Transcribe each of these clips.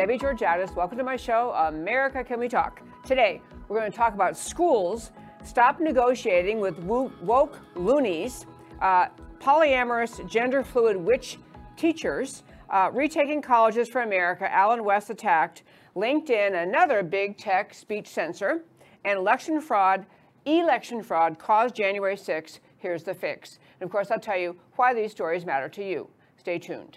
Debbie Georgatos. Welcome to my show, America Can We Talk? Today, we're going to talk about schools stop negotiating with woke loonies, uh, polyamorous, gender fluid witch teachers, uh, retaking colleges for America, Allen West attacked, LinkedIn, another big tech speech censor, and election fraud, election fraud caused January 6th. Here's the fix. And of course, I'll tell you why these stories matter to you. Stay tuned.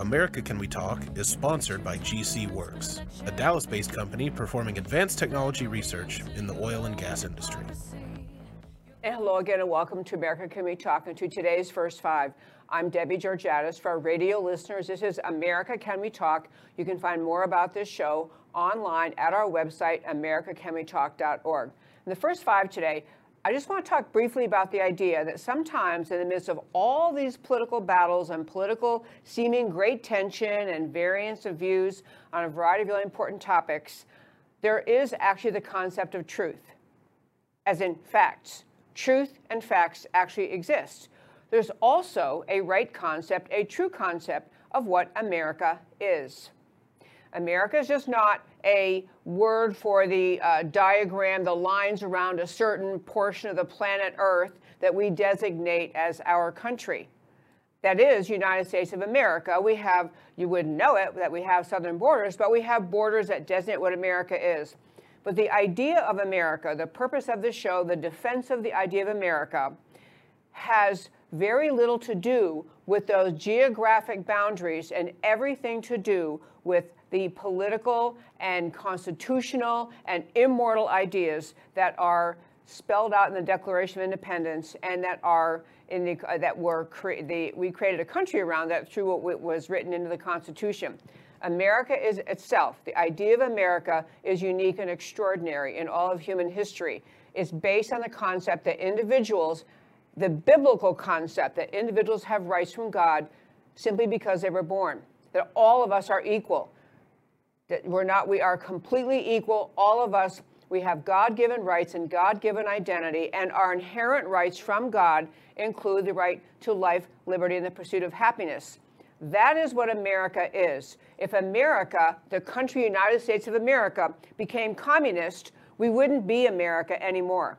America Can We Talk is sponsored by GC Works, a Dallas based company performing advanced technology research in the oil and gas industry. And hello again, and welcome to America Can We Talk and to today's First Five. I'm Debbie Georgatos. For our radio listeners, this is America Can We Talk. You can find more about this show online at our website, americacanwetalk.org. In the first five today, I just want to talk briefly about the idea that sometimes, in the midst of all these political battles and political seeming great tension and variance of views on a variety of really important topics, there is actually the concept of truth, as in facts. Truth and facts actually exist. There's also a right concept, a true concept of what America is. America is just not a word for the uh, diagram, the lines around a certain portion of the planet Earth that we designate as our country. That is United States of America. We have, you wouldn't know it, that we have southern borders, but we have borders that designate what America is. But the idea of America, the purpose of this show, the defense of the idea of America, has very little to do with those geographic boundaries and everything to do with the political and constitutional and immortal ideas that are spelled out in the Declaration of Independence and that are in the uh, that were cre- the, we created a country around that through what was written into the Constitution. America is itself, the idea of America is unique and extraordinary in all of human history. It's based on the concept that individuals, the biblical concept that individuals have rights from God simply because they were born, that all of us are equal that we're not, we are completely equal, all of us. We have God given rights and God given identity, and our inherent rights from God include the right to life, liberty, and the pursuit of happiness. That is what America is. If America, the country United States of America, became communist, we wouldn't be America anymore.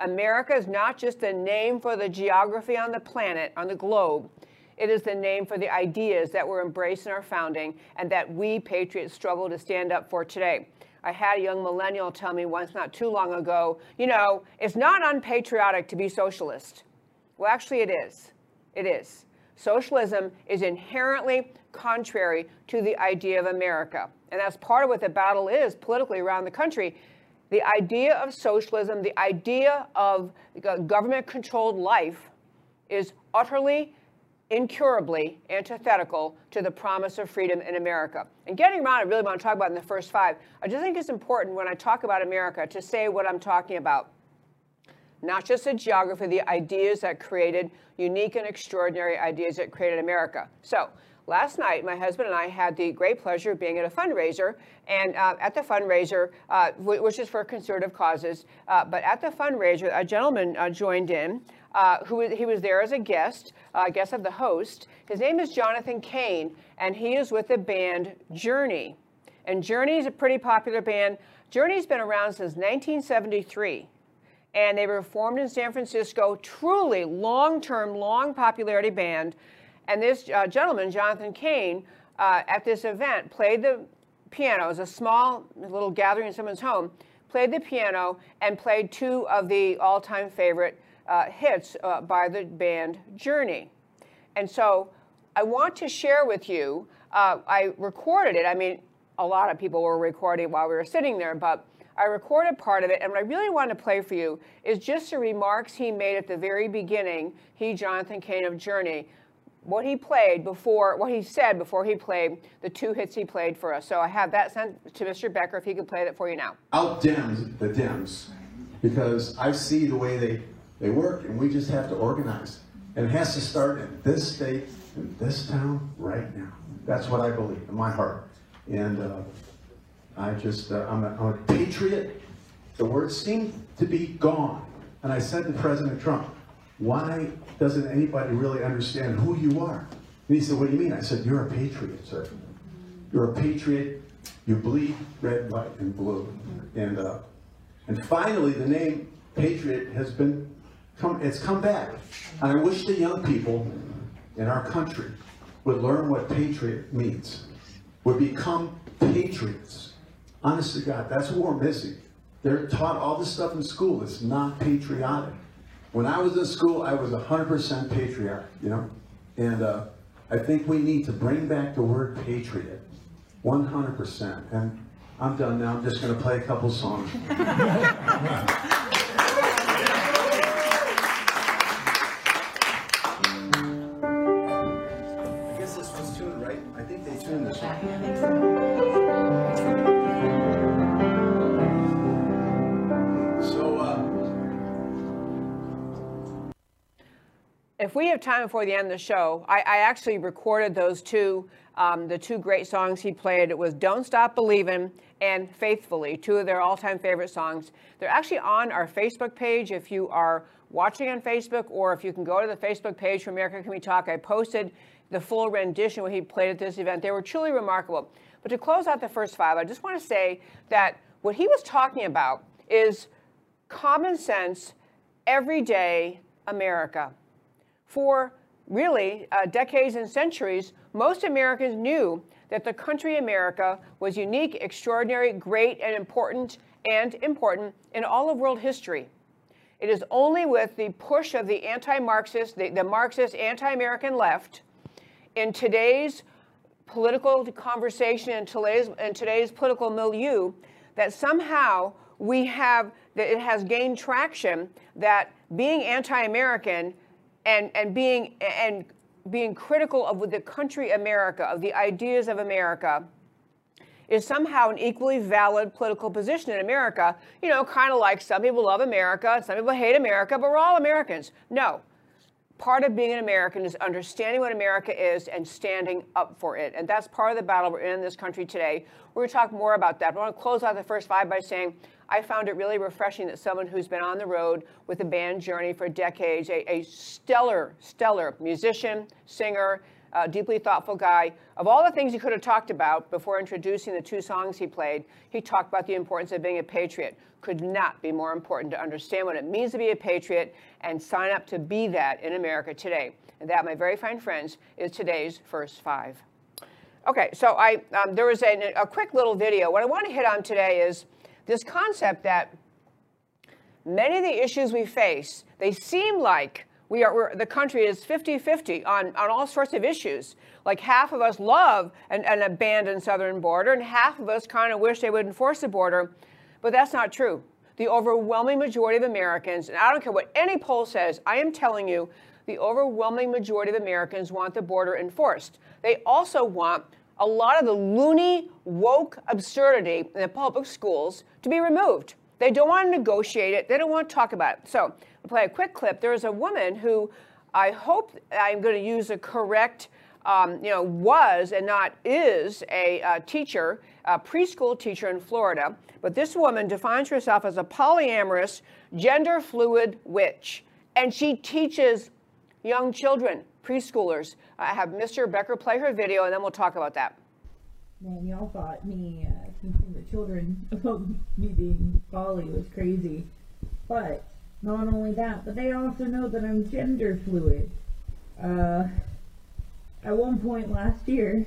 America is not just a name for the geography on the planet, on the globe. It is the name for the ideas that were embraced in our founding and that we patriots struggle to stand up for today. I had a young millennial tell me once not too long ago, you know, it's not unpatriotic to be socialist. Well, actually, it is. It is. Socialism is inherently contrary to the idea of America. And that's part of what the battle is politically around the country. The idea of socialism, the idea of government controlled life, is utterly incurably antithetical to the promise of freedom in America. And getting around, I really want to talk about in the first five. I just think it's important when I talk about America to say what I'm talking about. Not just the geography, the ideas that created unique and extraordinary ideas that created America. So, last night, my husband and I had the great pleasure of being at a fundraiser, and uh, at the fundraiser, uh, which is for conservative causes, uh, but at the fundraiser, a gentleman uh, joined in uh, who he was there as a guest, uh, guest of the host. His name is Jonathan Cain, and he is with the band Journey. And Journey is a pretty popular band. Journey's been around since 1973, and they were formed in San Francisco. Truly long-term, long popularity band. And this uh, gentleman, Jonathan Cain, uh, at this event played the piano. It was a small little gathering in someone's home. Played the piano and played two of the all-time favorite uh, hits uh, by the band Journey. And so I want to share with you, uh, I recorded it. I mean, a lot of people were recording while we were sitting there, but I recorded part of it. And what I really want to play for you is just the remarks he made at the very beginning, he, Jonathan Cain of Journey, what he played before, what he said before he played the two hits he played for us. So I have that sent to Mr. Becker if he could play that for you now. Out Dems the Dems because I see the way they, they work and we just have to organize. And it has to start in this state, in this town, right now. That's what I believe in my heart. And uh, I just, uh, I'm, a, I'm a patriot. The words seem to be gone. And I said to President Trump, why doesn't anybody really understand who you are? And he said, what do you mean? I said, you're a patriot, sir. You're a patriot. You bleed red, white, and blue. And, uh, and finally, the name patriot has been, come, it's come back. And I wish the young people in our country would learn what patriot means, would become patriots. Honest to God, that's what we're missing. They're taught all this stuff in school It's not patriotic. When I was in school, I was 100% patriarch, you know? And uh, I think we need to bring back the word patriot, 100%. And I'm done now. I'm just going to play a couple songs. we have time before the end of the show, I, I actually recorded those two, um, the two great songs he played. It was "Don't Stop Believin'" and "Faithfully," two of their all-time favorite songs. They're actually on our Facebook page. If you are watching on Facebook, or if you can go to the Facebook page for America Can We Talk, I posted the full rendition when he played at this event. They were truly remarkable. But to close out the first five, I just want to say that what he was talking about is common sense, everyday America. For really uh, decades and centuries, most Americans knew that the country America was unique, extraordinary, great, and important, and important in all of world history. It is only with the push of the anti Marxist, the, the Marxist anti American left, in today's political conversation and today's, in today's political milieu that somehow we have, that it has gained traction that being anti American and, and being and being critical of the country America, of the ideas of America, is somehow an equally valid political position in America. You know, kind of like some people love America, some people hate America, but we're all Americans. No. Part of being an American is understanding what America is and standing up for it. And that's part of the battle we're in in this country today. We're going to talk more about that. But I want to close out the first five by saying I found it really refreshing that someone who's been on the road with the band Journey for decades, a, a stellar, stellar musician, singer, uh, deeply thoughtful guy. Of all the things he could have talked about before introducing the two songs he played, he talked about the importance of being a patriot. Could not be more important to understand what it means to be a patriot and sign up to be that in America today. And that, my very fine friends, is today's first five. Okay, so I um, there was a, a quick little video. What I want to hit on today is this concept that many of the issues we face, they seem like we are, the country is 50-50 on, on all sorts of issues. Like half of us love an, an abandoned southern border, and half of us kind of wish they would enforce the border, but that's not true. The overwhelming majority of Americans, and I don't care what any poll says, I am telling you, the overwhelming majority of Americans want the border enforced. They also want a lot of the loony, woke absurdity in the public schools to be removed. They don't want to negotiate it. They don't want to talk about it. So I'll play a quick clip. There is a woman who I hope I'm going to use a correct, um, you know, was and not is a uh, teacher, a preschool teacher in Florida. But this woman defines herself as a polyamorous, gender fluid witch. And she teaches young children, preschoolers. I have Mr. Becker play her video and then we'll talk about that. Man, y'all thought me uh, teaching the children about me being poly was crazy. But not only that, but they also know that I'm gender fluid. Uh, at one point last year,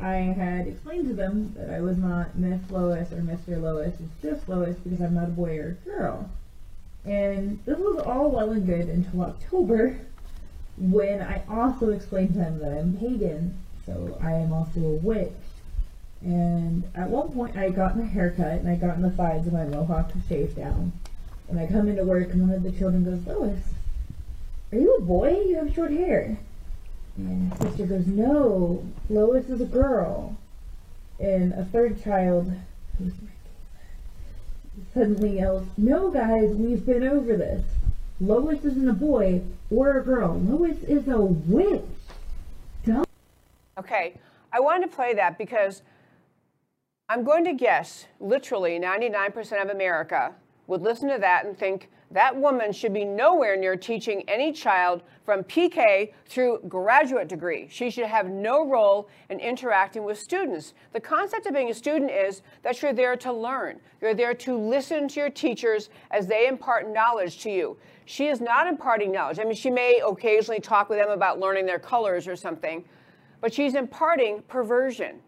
I had explained to them that I was not Miss Lois or Mr. Lois, it's just Lois because I'm not a boy or a girl. And this was all well and good until October, when I also explained to them that I'm pagan, so I am also a witch. And at one point, I had gotten a haircut and I got in the sides of my mohawk to shave down. And I come into work and one of the children goes, Lois, are you a boy? You have short hair. And sister goes, no, Lois is a girl. And a third child, who's suddenly yells, no guys, we've been over this. Lois isn't a boy or a girl. Lois is a witch. Okay, I wanted to play that because I'm going to guess literally 99% of America would listen to that and think that woman should be nowhere near teaching any child from PK through graduate degree. She should have no role in interacting with students. The concept of being a student is that you're there to learn. You're there to listen to your teachers as they impart knowledge to you. She is not imparting knowledge. I mean, she may occasionally talk with them about learning their colors or something, but she's imparting perversion.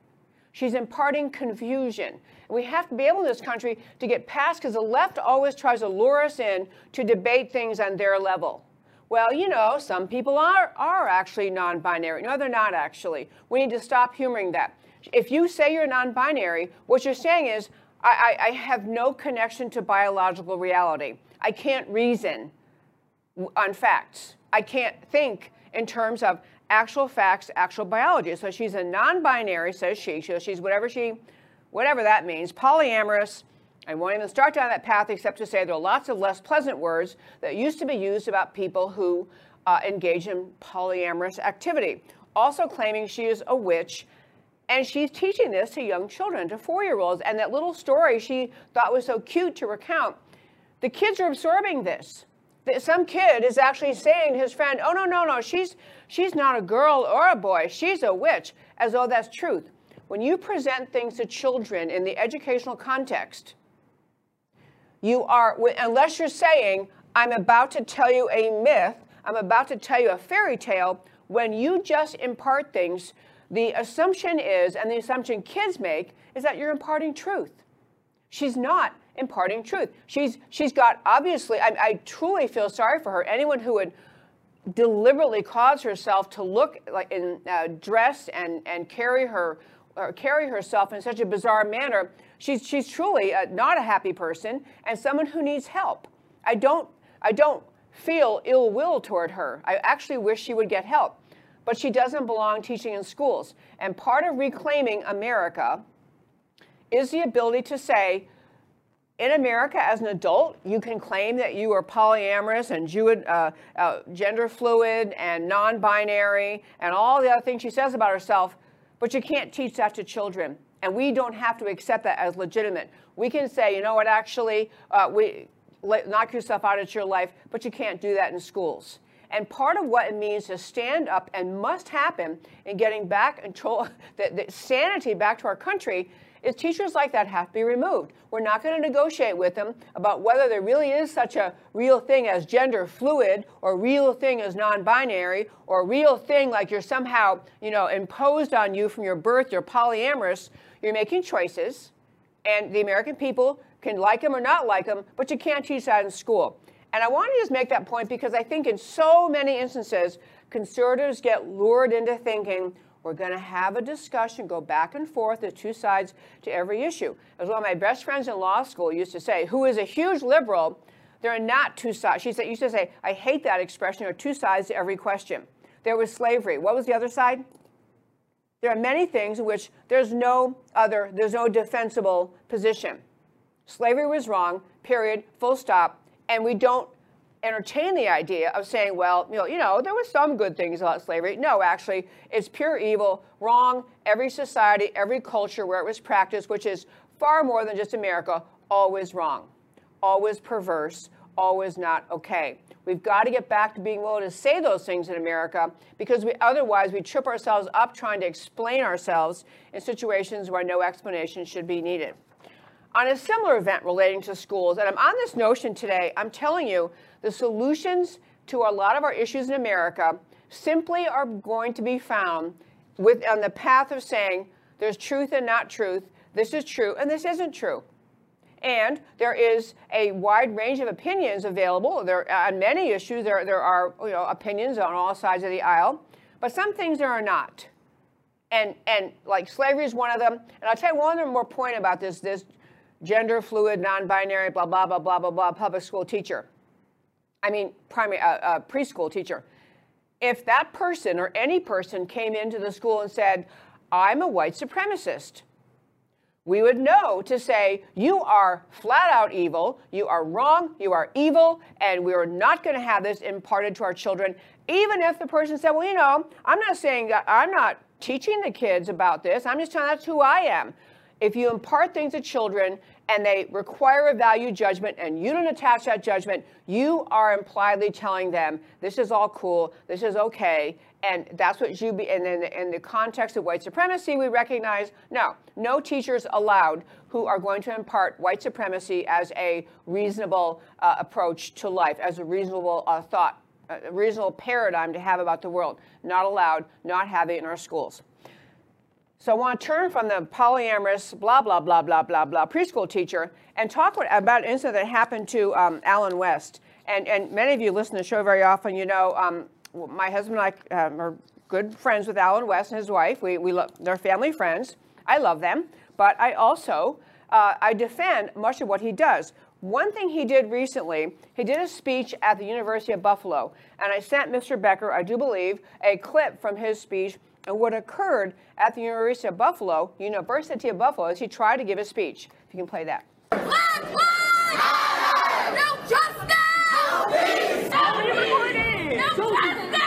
She's imparting confusion. We have to be able in this country to get past because the left always tries to lure us in to debate things on their level. Well, you know, some people are, are actually non binary. No, they're not actually. We need to stop humoring that. If you say you're non binary, what you're saying is, I, I, I have no connection to biological reality. I can't reason on facts. I can't think in terms of actual facts, actual biology. So she's a non-binary, says she. So she's whatever she, whatever that means, polyamorous. I won't even start down that path except to say there are lots of less pleasant words that used to be used about people who uh, engage in polyamorous activity. Also claiming she is a witch, and she's teaching this to young children, to four-year-olds. And that little story she thought was so cute to recount, the kids are absorbing this some kid is actually saying to his friend, "Oh no, no, no, she's she's not a girl or a boy. She's a witch," as though that's truth. When you present things to children in the educational context, you are unless you're saying, "I'm about to tell you a myth. I'm about to tell you a fairy tale." When you just impart things, the assumption is, and the assumption kids make, is that you're imparting truth. She's not imparting truth. She's she's got obviously. I, I truly feel sorry for her. Anyone who would deliberately cause herself to look like in uh, dress and and carry her or carry herself in such a bizarre manner. She's she's truly uh, not a happy person and someone who needs help. I don't I don't feel ill will toward her. I actually wish she would get help, but she doesn't belong teaching in schools. And part of reclaiming America is the ability to say in America, as an adult, you can claim that you are polyamorous and Jew- uh, uh, gender fluid and non binary and all the other things she says about herself, but you can't teach that to children. And we don't have to accept that as legitimate. We can say, you know what, actually, uh, we, knock yourself out of your life, but you can't do that in schools. And part of what it means to stand up and must happen in getting back control, the, the sanity back to our country is teachers like that have to be removed. We're not going to negotiate with them about whether there really is such a real thing as gender fluid or real thing as non-binary or real thing like you're somehow, you know, imposed on you from your birth, you're polyamorous. You're making choices, and the American people can like them or not like them, but you can't teach that in school. And I want to just make that point because I think in so many instances, conservatives get lured into thinking, we're going to have a discussion, go back and forth, the two sides to every issue. As one of my best friends in law school used to say, who is a huge liberal, there are not two sides. She said, used to say, I hate that expression, there are two sides to every question. There was slavery. What was the other side? There are many things in which there's no other, there's no defensible position. Slavery was wrong, period, full stop, and we don't entertain the idea of saying, well, you know, you know, there were some good things about slavery. No, actually, it's pure evil, wrong. Every society, every culture where it was practiced, which is far more than just America, always wrong, always perverse, always not okay. We've got to get back to being willing to say those things in America because we, otherwise we trip ourselves up trying to explain ourselves in situations where no explanation should be needed. On a similar event relating to schools, and I'm on this notion today, I'm telling you the solutions to a lot of our issues in America simply are going to be found with on the path of saying there's truth and not truth. This is true and this isn't true. And there is a wide range of opinions available. There on many issues there, there are you know, opinions on all sides of the aisle, but some things there are not. And and like slavery is one of them. And I'll tell you one more point about this this gender fluid, non-binary, blah blah blah blah blah blah public school teacher. I mean, primary uh, uh, preschool teacher. if that person or any person came into the school and said, I'm a white supremacist, we would know to say, You are flat out evil, you are wrong, you are evil, and we are not going to have this imparted to our children. Even if the person said, Well, you know, I'm not saying I'm not teaching the kids about this, I'm just telling that's who I am. If you impart things to children and they require a value judgment and you don't attach that judgment, you are impliedly telling them this is all cool, this is okay, and that's what you be. And then in the context of white supremacy, we recognize no, no teachers allowed who are going to impart white supremacy as a reasonable uh, approach to life, as a reasonable uh, thought, a reasonable paradigm to have about the world. Not allowed, not having in our schools. So I want to turn from the polyamorous, blah, blah, blah, blah, blah, blah, preschool teacher and talk about an incident that happened to um, Allen West. And, and many of you listen to the show very often. You know, um, my husband and I um, are good friends with Allen West and his wife. We, we love, they're family friends. I love them. But I also, uh, I defend much of what he does. One thing he did recently, he did a speech at the University of Buffalo. And I sent Mr. Becker, I do believe, a clip from his speech and what occurred at the University of Buffalo, University of Buffalo, is he tried to give a speech. If you can play that. No justice! No peace! No justice!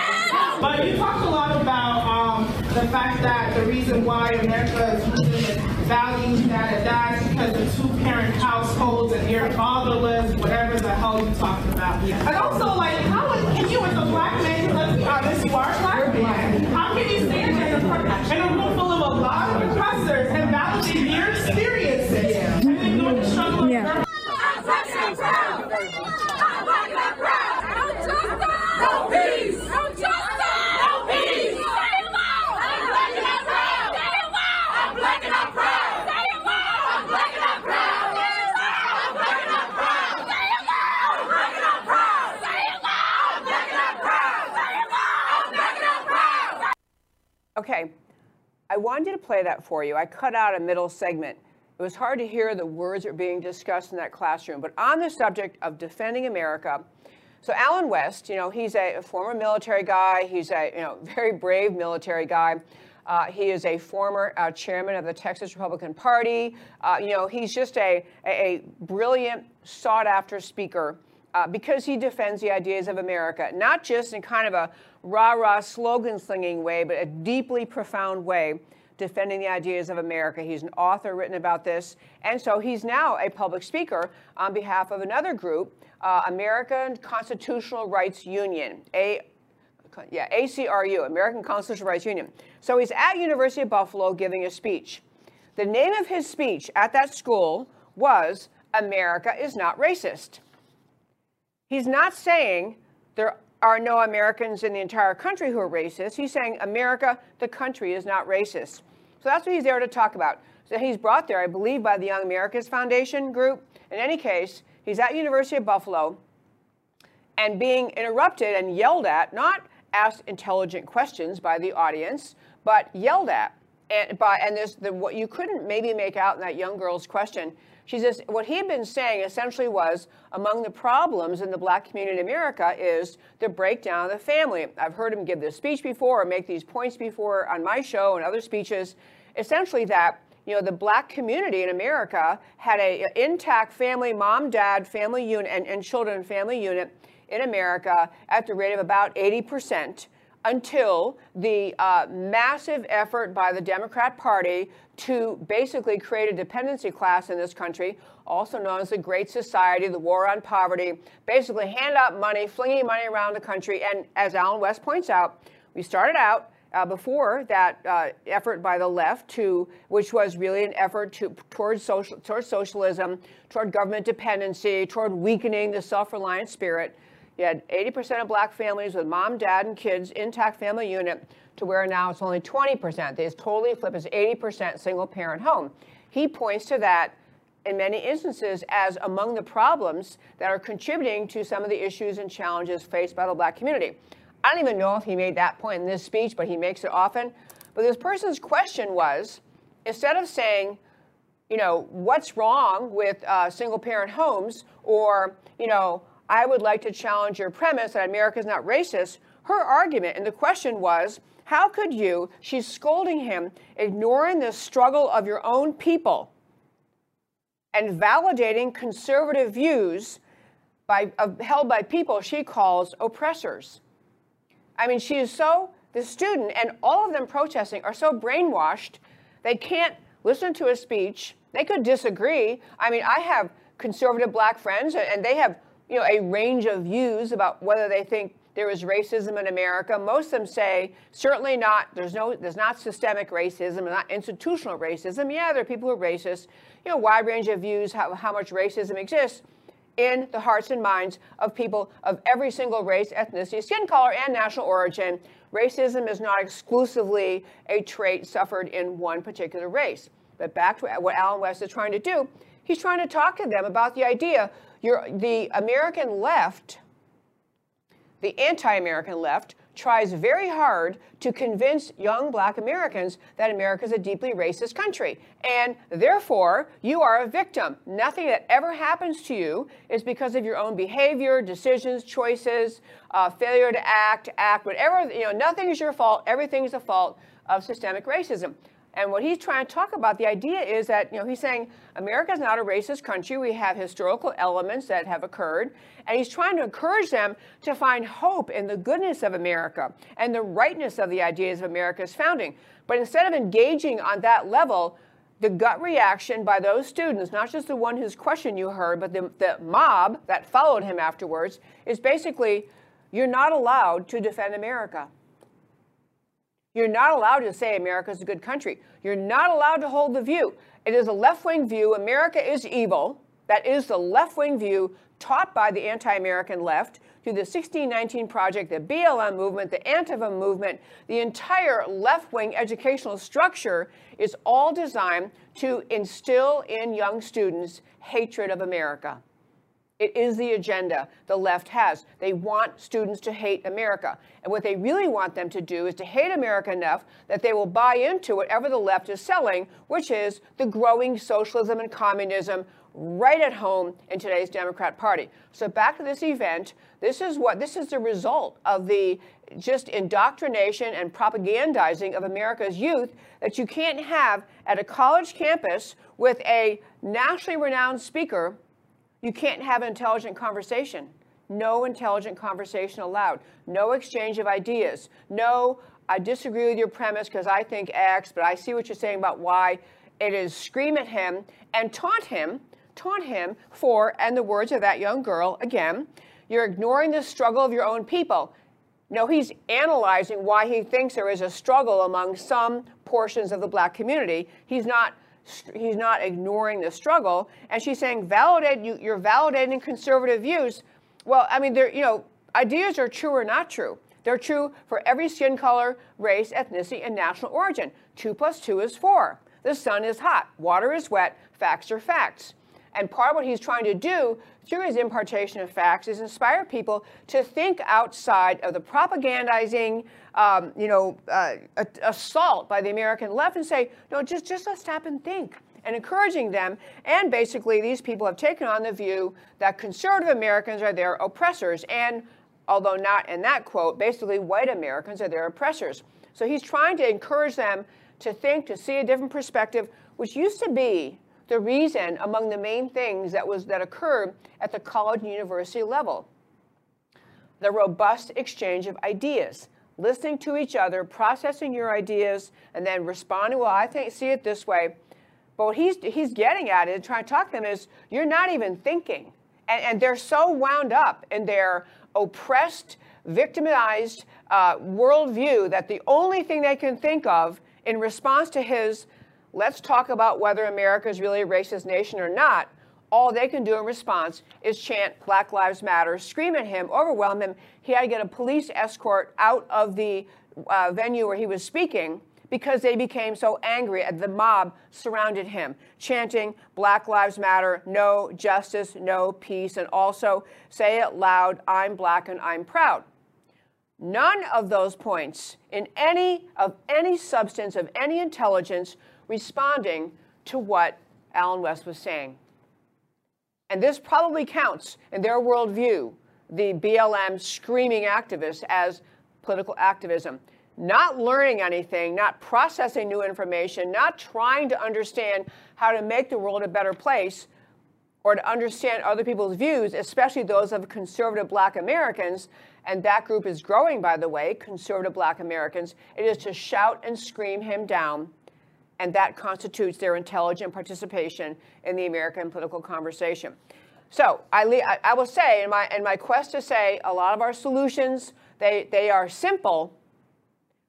But you talked a lot about um, the fact that the reason why America is losing its values that it dies because of two-parent households and you're fatherless, whatever the hell you talking about. And also, like, how is, can you, as a black man, let's be honest, you are black Okay, I wanted to play that for you. I cut out a middle segment. It was hard to hear the words that were being discussed in that classroom. But on the subject of defending America, so Allen West, you know, he's a, a former military guy. He's a you know very brave military guy. Uh, he is a former uh, chairman of the Texas Republican Party. Uh, you know, he's just a, a, brilliant, sought-after speaker uh, because he defends the ideas of America, not just in kind of a rah rah slogan slinging way, but a deeply profound way defending the ideas of America. He's an author written about this. And so he's now a public speaker on behalf of another group, uh, American Constitutional Rights Union, a yeah, ACRU, American Constitutional Rights Union. So he's at University of Buffalo giving a speech. The name of his speech at that school was America is not racist. He's not saying there are no Americans in the entire country who are racist. He's saying America, the country, is not racist. So that's what he's there to talk about. So he's brought there, I believe, by the Young America's Foundation group. In any case, he's at University of Buffalo and being interrupted and yelled at, not asked intelligent questions by the audience, but yelled at. And by and this the what you couldn't maybe make out in that young girl's question. She says what he had been saying essentially was among the problems in the black community in America is the breakdown of the family. I've heard him give this speech before or make these points before on my show and other speeches. Essentially that you know, the black community in America had a intact family, mom, dad, family unit, and, and children family unit in America at the rate of about 80% until the uh, massive effort by the Democrat Party to basically create a dependency class in this country, also known as the Great Society, the War on Poverty, basically hand out money, flinging money around the country. And as Allen West points out, we started out uh, before that uh, effort by the left to, which was really an effort to towards social, towards socialism, toward government dependency, toward weakening the self-reliant spirit. You had 80% of black families with mom, dad, and kids, intact family unit, to where now it's only 20%. It's totally flipped. It's 80% single parent home. He points to that in many instances as among the problems that are contributing to some of the issues and challenges faced by the black community. I don't even know if he made that point in this speech, but he makes it often. But this person's question was instead of saying, you know, what's wrong with uh, single parent homes or, you know, I would like to challenge your premise that America is not racist. her argument, and the question was, how could you, she's scolding him, ignoring the struggle of your own people and validating conservative views by, uh, held by people she calls oppressors. I mean, she is so, the student and all of them protesting are so brainwashed, they can't listen to a speech. They could disagree. I mean, I have conservative black friends, and they have, you know, a range of views about whether they think there is racism in America. Most of them say certainly not. There's no. There's not systemic racism, not institutional racism. Yeah, there are people who are racist. You know, wide range of views how, how much racism exists in the hearts and minds of people of every single race, ethnicity, skin color, and national origin. Racism is not exclusively a trait suffered in one particular race. But back to what Allen West is trying to do, he's trying to talk to them about the idea the American left the anti American left tries very hard to convince young black Americans that America is a deeply racist country. And therefore, you are a victim. Nothing that ever happens to you is because of your own behavior, decisions, choices, uh, failure to act, act, whatever, you know, nothing is your fault. Everything is the fault of systemic racism. And what he's trying to talk about, the idea is that, you know, he's saying America is not a racist country. We have historical elements that have occurred. And he's trying to encourage them to find hope in the goodness of America and the rightness of the ideas of America's founding. But instead of engaging on that level, the gut reaction by those students, not just the one whose question you heard, but the, the mob that followed him afterwards, is basically you're not allowed to defend America. You're not allowed to say America is a good country. You're not allowed to hold the view. It is a left wing view. America is evil. That is the left wing view taught by the anti American left through the 1619 Project, the BLM movement, the Antifa movement. The entire left wing educational structure is all designed to instill in young students hatred of America. It is the agenda the left has. They want students to hate America. And what they really want them to do is to hate America enough that they will buy into whatever the left is selling, which is the growing socialism and communism right at home in today's Democrat Party. So back to this event, this is what this is the result of the just indoctrination and propagandizing of America's youth that you can't have at a college campus with a nationally renowned speaker you can't have an intelligent conversation. No intelligent conversation allowed. No exchange of ideas. No, I disagree with your premise because I think X, but I see what you're saying about Y. It is scream at him and taunt him, taunt him for, and the words of that young girl, again, you're ignoring the struggle of your own people. No, he's analyzing why he thinks there is a struggle among some portions of the black community. He's not he's not ignoring the struggle. And she's saying, validate, you, you're validating conservative views. Well, I mean, they're, you know, ideas are true or not true. They're true for every skin color, race, ethnicity, and national origin. Two plus two is four. The sun is hot. Water is wet. Facts are facts. And part of what he's trying to do through his impartation of facts is inspire people to think outside of the propagandizing, um, you know, uh, assault by the American left and say, no, just, just let's stop and think and encouraging them. And basically, these people have taken on the view that conservative Americans are their oppressors. And although not in that quote, basically, white Americans are their oppressors. So he's trying to encourage them to think, to see a different perspective, which used to be the reason among the main things that was that occurred at the college and university level. The robust exchange of ideas, listening to each other, processing your ideas, and then responding, well, I think see it this way. But what he's he's getting at is trying to talk to them is you're not even thinking. And, and they're so wound up in their oppressed, victimized uh, worldview that the only thing they can think of in response to his let's talk about whether America is really a racist nation or not, all they can do in response is chant Black Lives Matter, scream at him, overwhelm him. He had to get a police escort out of the uh, venue where he was speaking because they became so angry at the mob surrounded him, chanting Black Lives Matter, no justice, no peace, and also say it loud, I'm black and I'm proud. None of those points in any of any substance of any intelligence responding to what Allen West was saying. And this probably counts in their worldview, the BLM screaming activists, as political activism. Not learning anything, not processing new information, not trying to understand how to make the world a better place or to understand other people's views, especially those of conservative black Americans, and that group is growing, by the way, conservative black Americans, it is to shout and scream him down. And that constitutes their intelligent participation in the American political conversation. So I, I will say, in my, in my quest to say, a lot of our solutions, they, they are simple,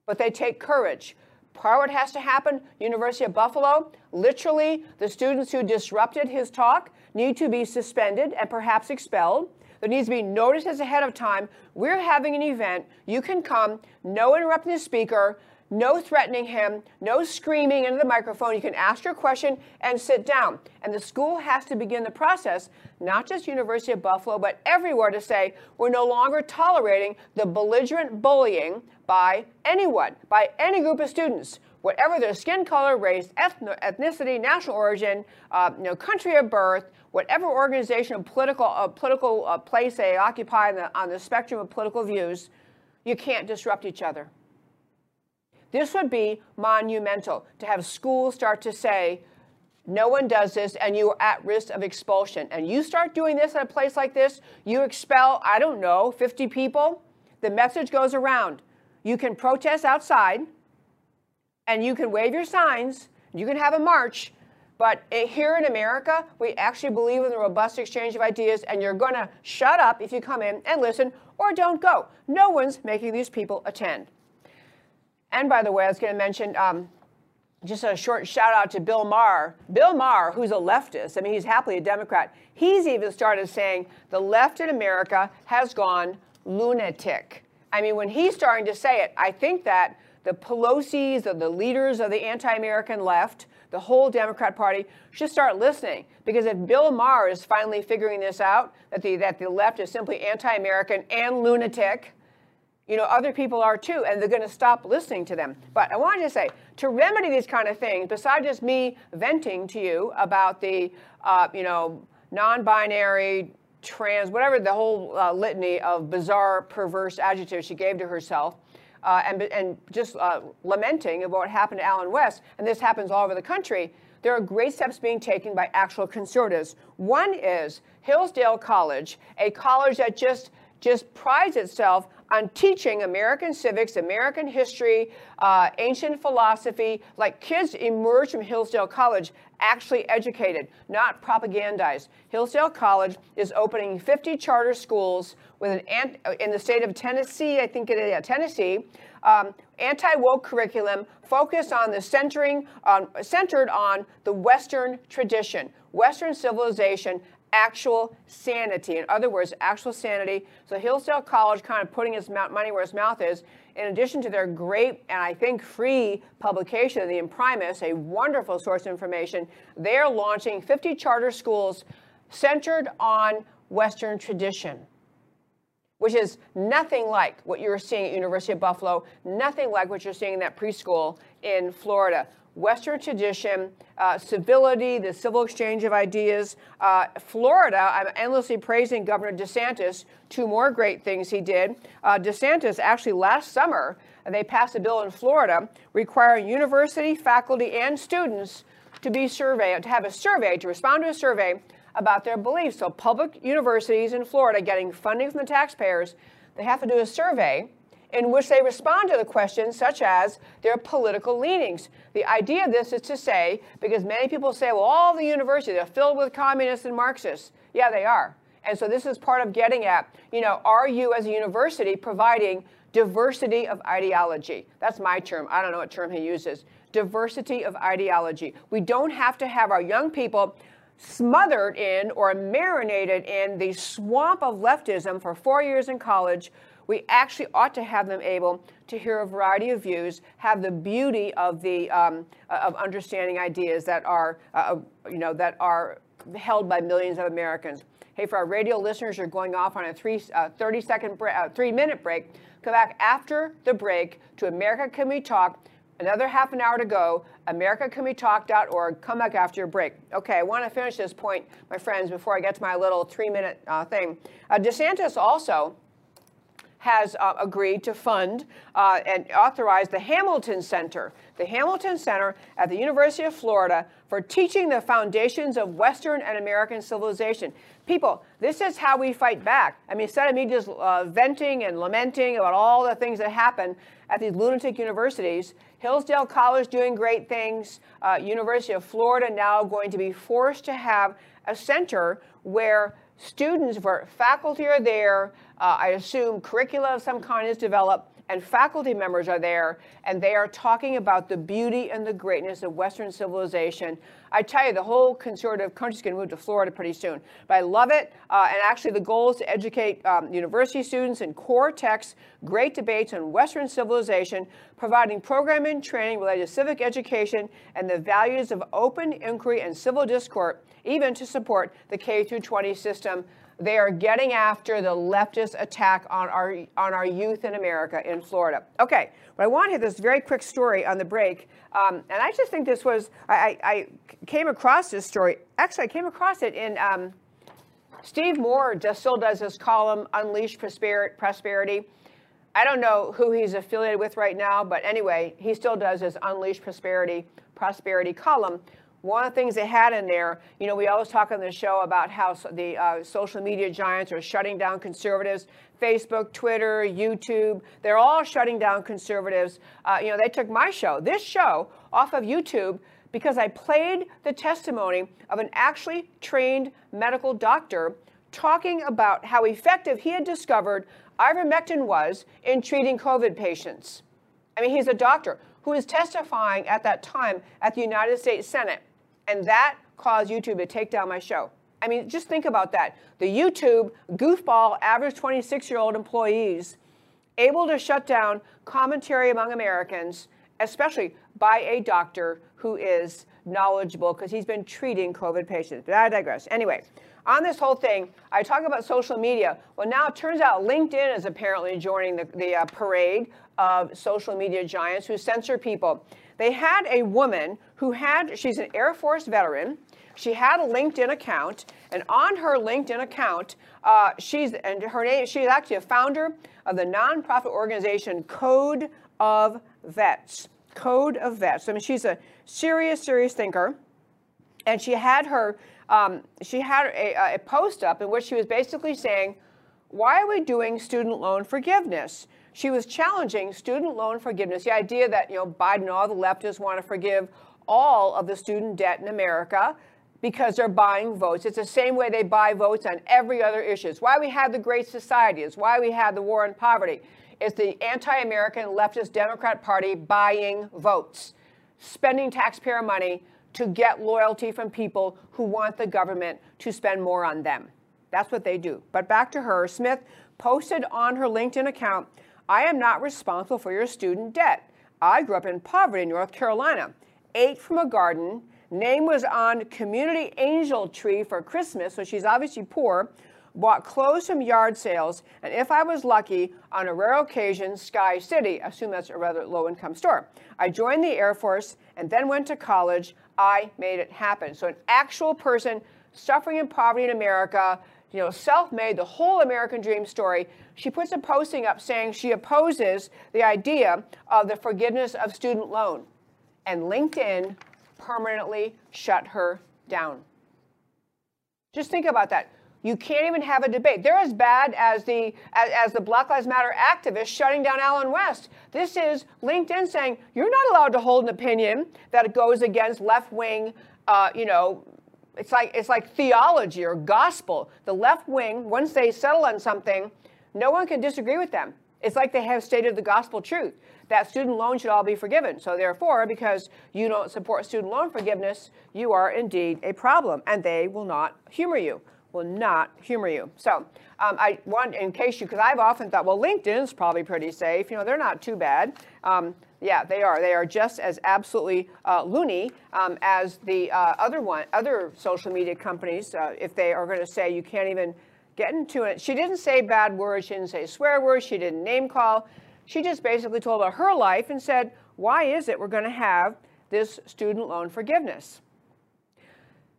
but they take courage. Part of what has to happen, University of Buffalo, literally, the students who disrupted his talk need to be suspended and perhaps expelled. There needs to be notices ahead of time. We're having an event. You can come, no interrupting the speaker, no threatening him, no screaming into the microphone. You can ask your question and sit down. And the school has to begin the process, not just University of Buffalo, but everywhere to say we're no longer tolerating the belligerent bullying by anyone, by any group of students, whatever their skin color, race, ethnicity, national origin, uh, you know, country of birth, whatever organization or political, uh, political uh, place they occupy the, on the spectrum of political views, you can't disrupt each other. This would be monumental to have schools start to say, no one does this and you are at risk of expulsion. And you start doing this at a place like this, you expel, I don't know, 50 people. The message goes around. You can protest outside and you can wave your signs, you can have a march, but eh, here in America, we actually believe in the robust exchange of ideas, and you're going to shut up if you come in and listen or don't go. No one's making these people attend. And by the way, I was going to mention um, just a short shout out to Bill Maher. Bill Maher, who's a leftist, I mean, he's happily a Democrat, he's even started saying the left in America has gone lunatic. I mean, when he's starting to say it, I think that the Pelosi's the leaders of the anti American left, the whole Democrat Party, should start listening. Because if Bill Maher is finally figuring this out, that the, that the left is simply anti American and lunatic, you know, other people are too, and they're going to stop listening to them. But I wanted to say, to remedy these kind of things, besides just me venting to you about the, uh, you know, non-binary, trans, whatever the whole uh, litany of bizarre, perverse adjectives she gave to herself, uh, and, and just uh, lamenting about what happened to Allen West, and this happens all over the country, there are great steps being taken by actual conservatives. One is Hillsdale College, a college that just just prides itself on teaching American civics, American history, uh, ancient philosophy, like kids emerge from Hillsdale College actually educated, not propagandized. Hillsdale College is opening 50 charter schools with an in the state of Tennessee, I think it is yeah, Tennessee, um, anti-woke curriculum focused on the centering centered on the Western tradition, Western civilization, actual sanity. In other words, actual sanity. So Hillsdale College kind of putting its money where its mouth is. In addition to their great and I think free publication, of the Imprimis, a wonderful source of information, they're launching 50 charter schools centered on Western tradition which is nothing like what you're seeing at University of Buffalo, nothing like what you're seeing in that preschool in Florida. Western tradition, uh, civility, the civil exchange of ideas. Uh, Florida, I'm endlessly praising Governor DeSantis. Two more great things he did. Uh, DeSantis actually last summer, they passed a bill in Florida requiring university, faculty, and students to be surveyed, to have a survey, to respond to a survey about their beliefs. So public universities in Florida getting funding from the taxpayers, they have to do a survey in which they respond to the questions such as their political leanings. The idea of this is to say, because many people say, well, all the universities are filled with communists and Marxists. Yeah, they are. And so this is part of getting at, you know, are you as a university providing diversity of ideology? That's my term. I don't know what term he uses. Diversity of ideology. We don't have to have our young people smothered in or marinated in the swamp of leftism for four years in college we actually ought to have them able to hear a variety of views, have the beauty of the um, of understanding ideas that are uh, uh you know that are held by millions of Americans. Hey, for our radio listeners, you're going off on a three, uh, 30 second, uh, three minute break. Come back after the break to America Can We Talk. Another half an hour to go. AmericaCanWeTalk.org. Come back after your break. Okay, I want to finish this point, my friends, before I get to my little three minute uh, thing. Uh, DeSantis also has uh, agreed to fund uh, and authorize the Hamilton Center, the Hamilton Center at the University of Florida for teaching the foundations of Western and American civilization. People, this is how we fight back. I mean, instead of me just uh, venting and lamenting about all the things that happen at these lunatic universities, Hillsdale College doing great things, uh, University of Florida now going to be forced to have a center where students, where faculty are there, uh, I assume curricula of some kind is developed, and faculty members are there, and they are talking about the beauty and the greatness of Western civilization. I tell you, the whole conservative country's going to move to Florida pretty soon. But I love it, uh, and actually the goal is to educate um, university students in core texts, great debates on Western civilization, providing programming, training related to civic education, and the values of open inquiry and civil discourse, even to support the K through 20 system they are getting after the leftist attack on our, on our youth in America in Florida. Okay, but I want to hit this very quick story on the break. Um, and I just think this was, I, I, came across this story. Actually, I came across it in, um, Steve Moore just still does his column, Unleash Prosperity. I don't know who he's affiliated with right now, but anyway, he still does his Unleash Prosperity Prosperity column one of the things they had in there, you know, we always talk on the show about how the uh, social media giants are shutting down conservatives. Facebook, Twitter, YouTube, they're all shutting down conservatives. Uh, you know, they took my show, this show, off of YouTube because I played the testimony of an actually trained medical doctor talking about how effective he had discovered ivermectin was in treating COVID patients. I mean, he's a doctor who was testifying at that time at the United States Senate. And that caused YouTube to take down my show. I mean, just think about that. The YouTube goofball average 26 year old employees able to shut down commentary among Americans, especially by a doctor who is knowledgeable because he's been treating COVID patients. But I digress. Anyway, on this whole thing, I talk about social media. Well, now it turns out LinkedIn is apparently joining the, the uh, parade of social media giants who censor people. They had a woman who had, she's an Air Force veteran. She had a LinkedIn account, and on her LinkedIn account, uh, she's and her name. She's actually a founder of the nonprofit organization Code of Vets. Code of Vets. I mean, she's a serious, serious thinker, and she had her. Um, she had a, a post up in which she was basically saying, "Why are we doing student loan forgiveness?" She was challenging student loan forgiveness, the idea that you know Biden and all the leftists want to forgive all of the student debt in America because they're buying votes. It's the same way they buy votes on every other issue. It's why we have the Great Society. It's why we have the war on poverty. It's the anti-American leftist Democrat Party buying votes, spending taxpayer money to get loyalty from people who want the government to spend more on them. That's what they do. But back to her, Smith posted on her LinkedIn account I am not responsible for your student debt. I grew up in poverty in North Carolina, ate from a garden, name was on community angel tree for Christmas, so she's obviously poor, bought clothes from yard sales, and if I was lucky, on a rare occasion, Sky City. Assume that's a rather low income store. I joined the Air Force and then went to college. I made it happen. So, an actual person suffering in poverty in America you know, self-made, the whole American dream story. She puts a posting up saying she opposes the idea of the forgiveness of student loan. And LinkedIn permanently shut her down. Just think about that. You can't even have a debate. They're as bad as the as, as, the Black Lives Matter activists shutting down Allen West. This is LinkedIn saying you're not allowed to hold an opinion that goes against left wing, uh, you know, it's like, it's like theology or gospel. The left wing, once they settle on something, no one can disagree with them. It's like they have stated the gospel truth that student loans should all be forgiven. So, therefore, because you don't support student loan forgiveness, you are indeed a problem, and they will not humor you. Will not humor you. So, um, I want, in case you, because I've often thought, well, LinkedIn's probably pretty safe. You know, they're not too bad. Um, yeah, they are. They are just as absolutely uh, loony um, as the uh, other one, other social media companies. Uh, if they are going to say you can't even get into it, she didn't say bad words. She didn't say swear words. She didn't name call. She just basically told about her life and said, "Why is it we're going to have this student loan forgiveness?"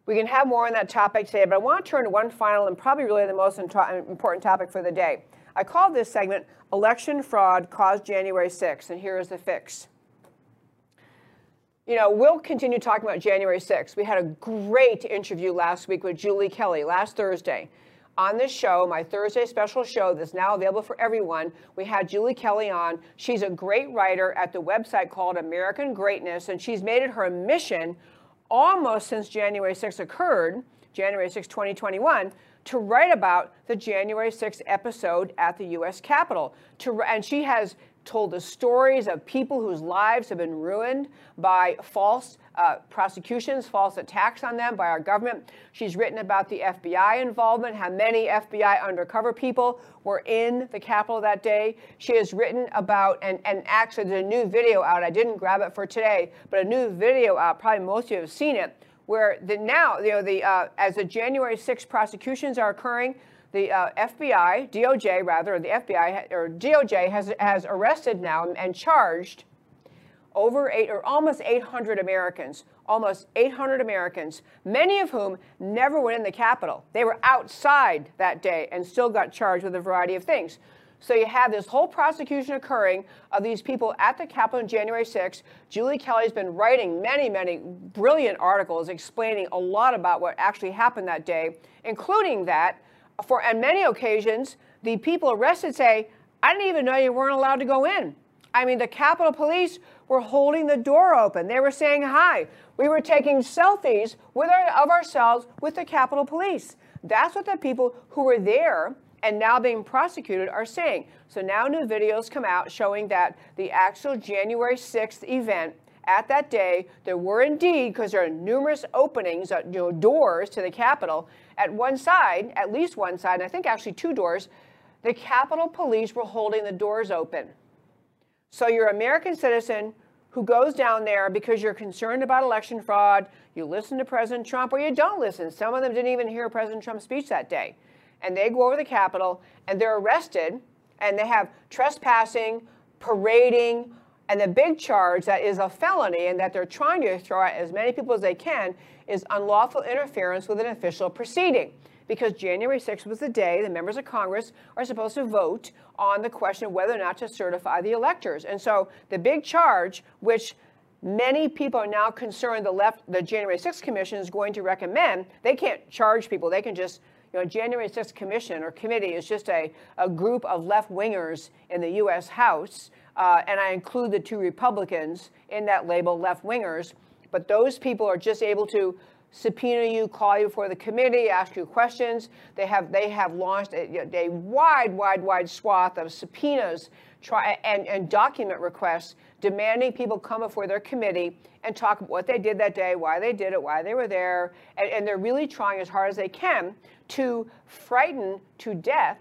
We can have more on that topic today, but I want to turn to one final and probably really the most important topic for the day. I called this segment Election Fraud Caused January 6th, and here is the fix. You know, we'll continue talking about January 6th. We had a great interview last week with Julie Kelly last Thursday. On this show, my Thursday special show that's now available for everyone, we had Julie Kelly on. She's a great writer at the website called American Greatness, and she's made it her mission almost since January 6th occurred, January 6, 2021, to write about the January 6th episode at the U.S. Capitol. To, and she has told the stories of people whose lives have been ruined by false uh, prosecutions, false attacks on them by our government. She's written about the FBI involvement, how many FBI undercover people were in the Capitol that day. She has written about, and, and actually, there's a new video out. I didn't grab it for today, but a new video out. Probably most of you have seen it, where the now, you know, the uh, as the January 6 prosecutions are occurring, the uh, FBI, DOJ rather, or the FBI or DOJ has has arrested now and charged over eight or almost 800 Americans, almost 800 Americans, many of whom never went in the Capitol. They were outside that day and still got charged with a variety of things. So you have this whole prosecution occurring of these people at the Capitol on January 6th. Julie Kelly's been writing many, many brilliant articles explaining a lot about what actually happened that day, including that for on many occasions, the people arrested say, I didn't even know you weren't allowed to go in. I mean, the Capitol Police were holding the door open. They were saying hi. We were taking selfies with our, of ourselves with the Capitol Police. That's what the people who were there and now being prosecuted are saying. So now new videos come out showing that the actual January 6th event at that day, there were indeed, because there are numerous openings, uh, you know, doors to the Capitol, at one side, at least one side, and I think actually two doors, the Capitol Police were holding the doors open. So you're an American citizen who goes down there because you're concerned about election fraud, you listen to President Trump, or you don't listen. Some of them didn't even hear President Trump's speech that day. And they go over the Capitol and they're arrested and they have trespassing, parading, and the big charge that is a felony and that they're trying to throw at as many people as they can is unlawful interference with an official proceeding. Because January 6th was the day the members of Congress are supposed to vote on the question of whether or not to certify the electors. And so the big charge, which many people are now concerned the left, the January 6th Commission is going to recommend, they can't charge people. They can just, you know, January 6th Commission or committee is just a, a group of left wingers in the U.S. House uh, and I include the two Republicans in that label, left wingers. But those people are just able to subpoena you, call you before the committee, ask you questions. They have they have launched a, a wide, wide, wide swath of subpoenas try, and, and document requests demanding people come before their committee and talk about what they did that day, why they did it, why they were there, and, and they're really trying as hard as they can to frighten to death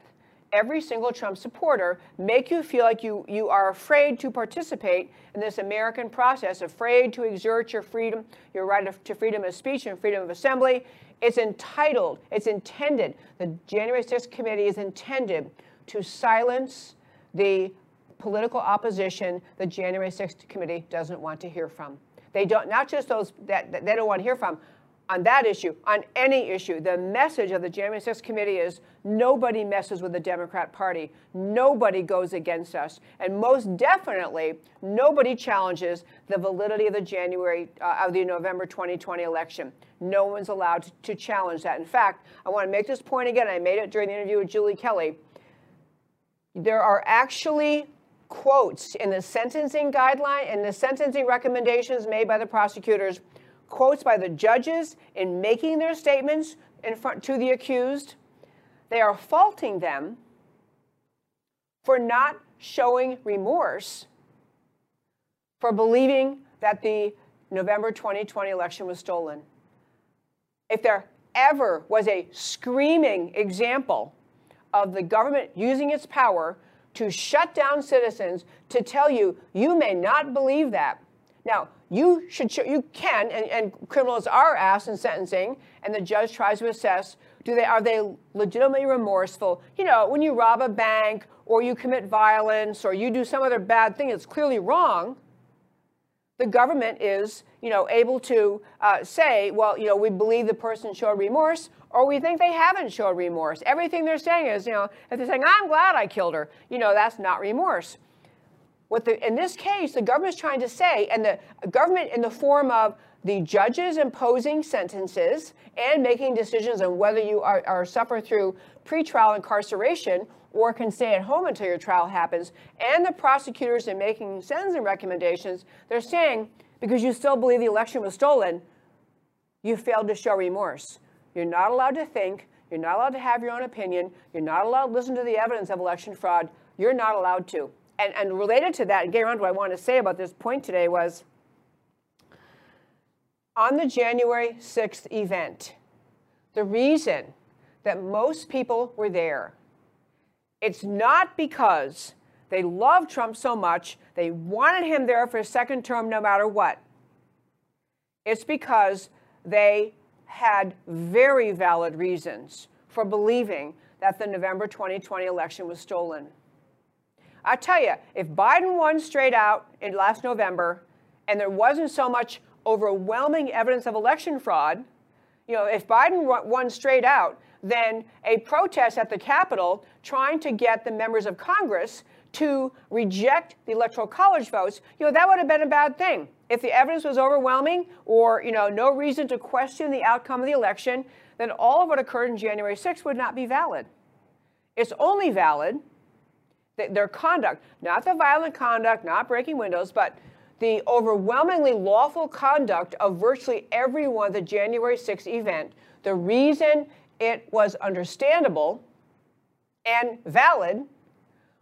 every single Trump supporter, make you feel like you, you are afraid to participate in this American process, afraid to exert your freedom, your right to freedom of speech and freedom of assembly. It's entitled, it's intended, the January 6th committee is intended to silence the political opposition the January 6th committee doesn't want to hear from. They don't, not just those that, that they don't want to hear from, on that issue, on any issue, the message of the January 6th committee is nobody messes with the Democrat Party. Nobody goes against us. And most definitely, nobody challenges the validity of the January, uh, of the November 2020 election. No one's allowed to, to challenge that. In fact, I want to make this point again. I made it during the interview with Julie Kelly. There are actually quotes in the sentencing guideline and the sentencing recommendations made by the prosecutors quotes by the judges in making their statements in front to the accused. They are faulting them for not showing remorse for believing that the November 2020 election was stolen. If there ever was a screaming example of the government using its power to shut down citizens to tell you you may not believe that. Now, you should show, you can, and, and criminals are asked in sentencing, and the judge tries to assess do they are they legitimately remorseful? You know, when you rob a bank or you commit violence or you do some other bad thing that's clearly wrong, the government is, you know, able to uh, say, well, you know, we believe the person showed remorse, or we think they haven't showed remorse. Everything they're saying is, you know, if they're saying, I'm glad I killed her, you know, that's not remorse. What the, in this case, the government is trying to say, and the government in the form of the judges imposing sentences and making decisions on whether you are, are suffer through pretrial incarceration or can stay at home until your trial happens, and the prosecutors in making sentencing recommendations, they're saying, because you still believe the election was stolen, you failed to show remorse. You're not allowed to think, you're not allowed to have your own opinion, you're not allowed to listen to the evidence of election fraud, you're not allowed to. And, and related to that, and getting around to what I want to say about this point today was, on the January 6th event, the reason that most people were there, it's not because they loved Trump so much, they wanted him there for a second term no matter what. It's because they had very valid reasons for believing that the November 2020 election was stolen. I tell you, if Biden won straight out in last November and there wasn't so much overwhelming evidence of election fraud, you know, if Biden won straight out, then a protest at the Capitol trying to get the members of Congress to reject the electoral college votes, you know, that would have been a bad thing. If the evidence was overwhelming or, you know, no reason to question the outcome of the election, then all of what occurred in January 6th would not be valid. It's only valid their conduct, not the violent conduct, not breaking windows, but the overwhelmingly lawful conduct of virtually everyone at the January 6th event, the reason it was understandable and valid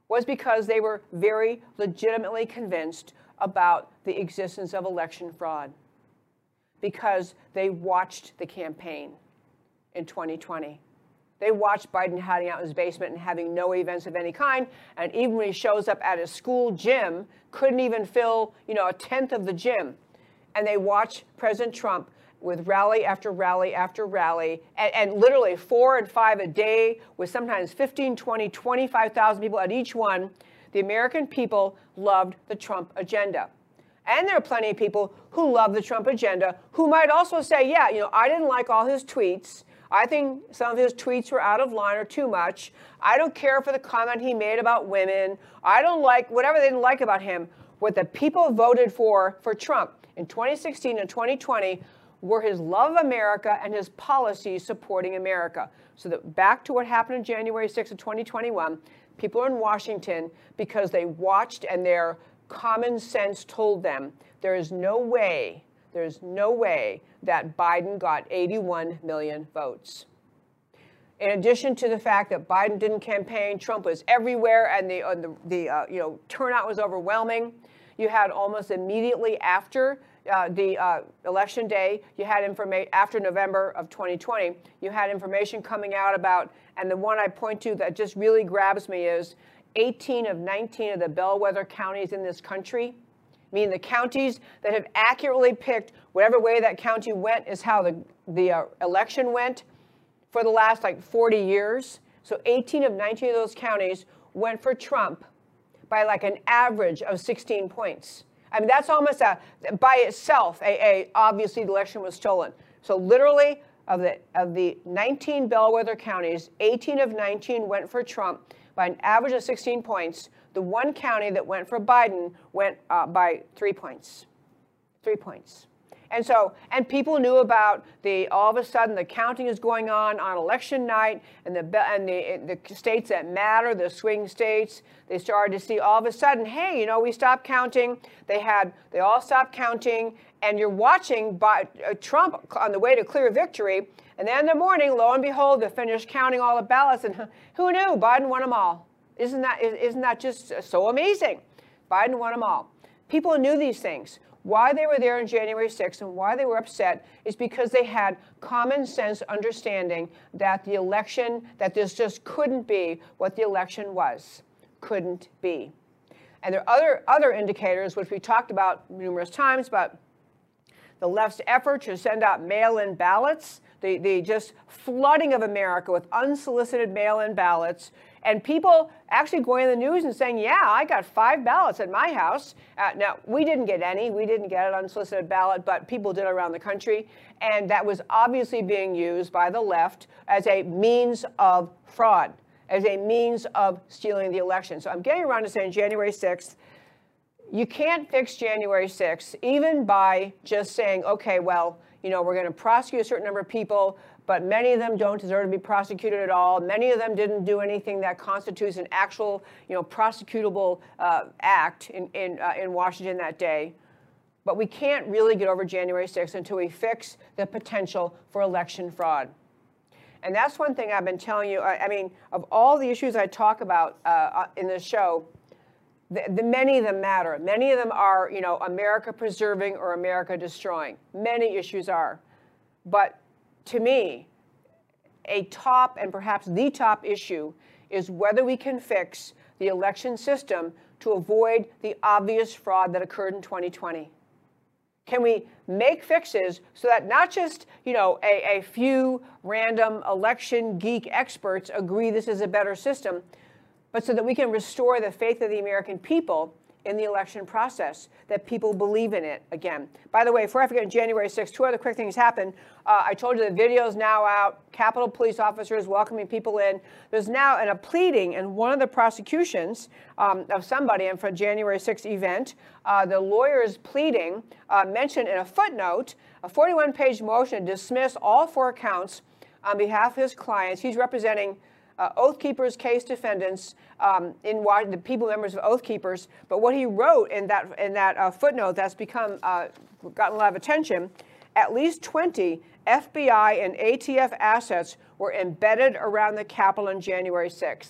was because they were very legitimately convinced about the existence of election fraud because they watched the campaign in 2020. They watched Biden hiding out in his basement and having no events of any kind. And even when he shows up at a school gym, couldn't even fill, you know, a tenth of the gym. And they watch President Trump with rally after rally after rally, and, and, literally four and five a day, with sometimes 15, 20, 25,000 people at each one. The American people loved the Trump agenda. And there are plenty of people who love the Trump agenda who might also say, yeah, you know, I didn't like all his tweets. I think some of his tweets were out of line or too much. I don't care for the comment he made about women. I don't like whatever they didn't like about him. What the people voted for for Trump in 2016 and 2020 were his love of America and his policies supporting America. So that back to what happened on January 6th of 2021, people in Washington because they watched and their common sense told them there is no way there's no way that Biden got 81 million votes. In addition to the fact that Biden didn't campaign, Trump was everywhere, and the, uh, the, the uh, you know turnout was overwhelming. You had almost immediately after uh, the uh, election day, you had information after November of 2020. You had information coming out about, and the one I point to that just really grabs me is 18 of 19 of the bellwether counties in this country meaning the counties that have accurately picked whatever way that county went is how the, the uh, election went for the last like 40 years. So 18 of 19 of those counties went for Trump by like an average of 16 points. I mean, that's almost a, by itself, a, a obviously the election was stolen. So literally, of the, of the 19 bellwether counties, 18 of 19 went for Trump by an average of 16 points. The one county that went for Biden went uh, by three points. Three points. And so, and people knew about the, all of a sudden the counting is going on on election night and the, and the, the states that matter, the swing states, they started to see all of a sudden, hey, you know, we stopped counting. They had, they all stopped counting and you're watching by, uh, Trump on the way to clear victory. And then in the morning, lo and behold, they finished counting all the ballots and who knew? Biden won them all. Isn't that, isn't that just so amazing? Biden won them all. People knew these things. Why they were there on January 6th and why they were upset is because they had common sense understanding that the election, that this just couldn't be what the election was. Couldn't be. And there are other, other indicators, which we talked about numerous times, but the left's effort to send out mail in ballots, the, the just flooding of America with unsolicited mail in ballots, and people actually going in the news and saying, "Yeah, I got five ballots at my house." Uh, now we didn't get any; we didn't get an unsolicited ballot, but people did around the country, and that was obviously being used by the left as a means of fraud, as a means of stealing the election. So I'm getting around to saying January 6th. You can't fix January 6th even by just saying, okay, well, you know, we're going to prosecute a certain number of people, but many of them don't deserve to be prosecuted at all. Many of them didn't do anything that constitutes an actual, you know, prosecutable uh, act in, in, uh, in Washington that day. But we can't really get over January 6th until we fix the potential for election fraud. And that's one thing I've been telling you. I, I mean, of all the issues I talk about uh, uh in this show, the, the, many of them matter. Many of them are, you know, America preserving or America destroying. Many issues are. But to me, a top and perhaps the top issue is whether we can fix the election system to avoid the obvious fraud that occurred in 2020. Can we make fixes so that not just you know a, a few random election geek experts agree this is a better system, but so that we can restore the faith of the American people in the election process, that people believe in it again. By the way, I forget, on January 6th, two other quick things happened. Uh, I told you the video is now out. Capitol police officers welcoming people in. There's now an, a pleading in one of the prosecutions um, of somebody and for January 6th event. Uh, the lawyer's pleading uh, mentioned in a footnote a 41-page motion to dismiss all four counts on behalf of his clients. He's representing uh, Oath Keepers case defendants um, in the people members of Oath Keepers. But what he wrote in that in that uh, footnote that's become uh, gotten a lot of attention, at least 20 FBI and ATF assets were embedded around the Capitol on January 6th.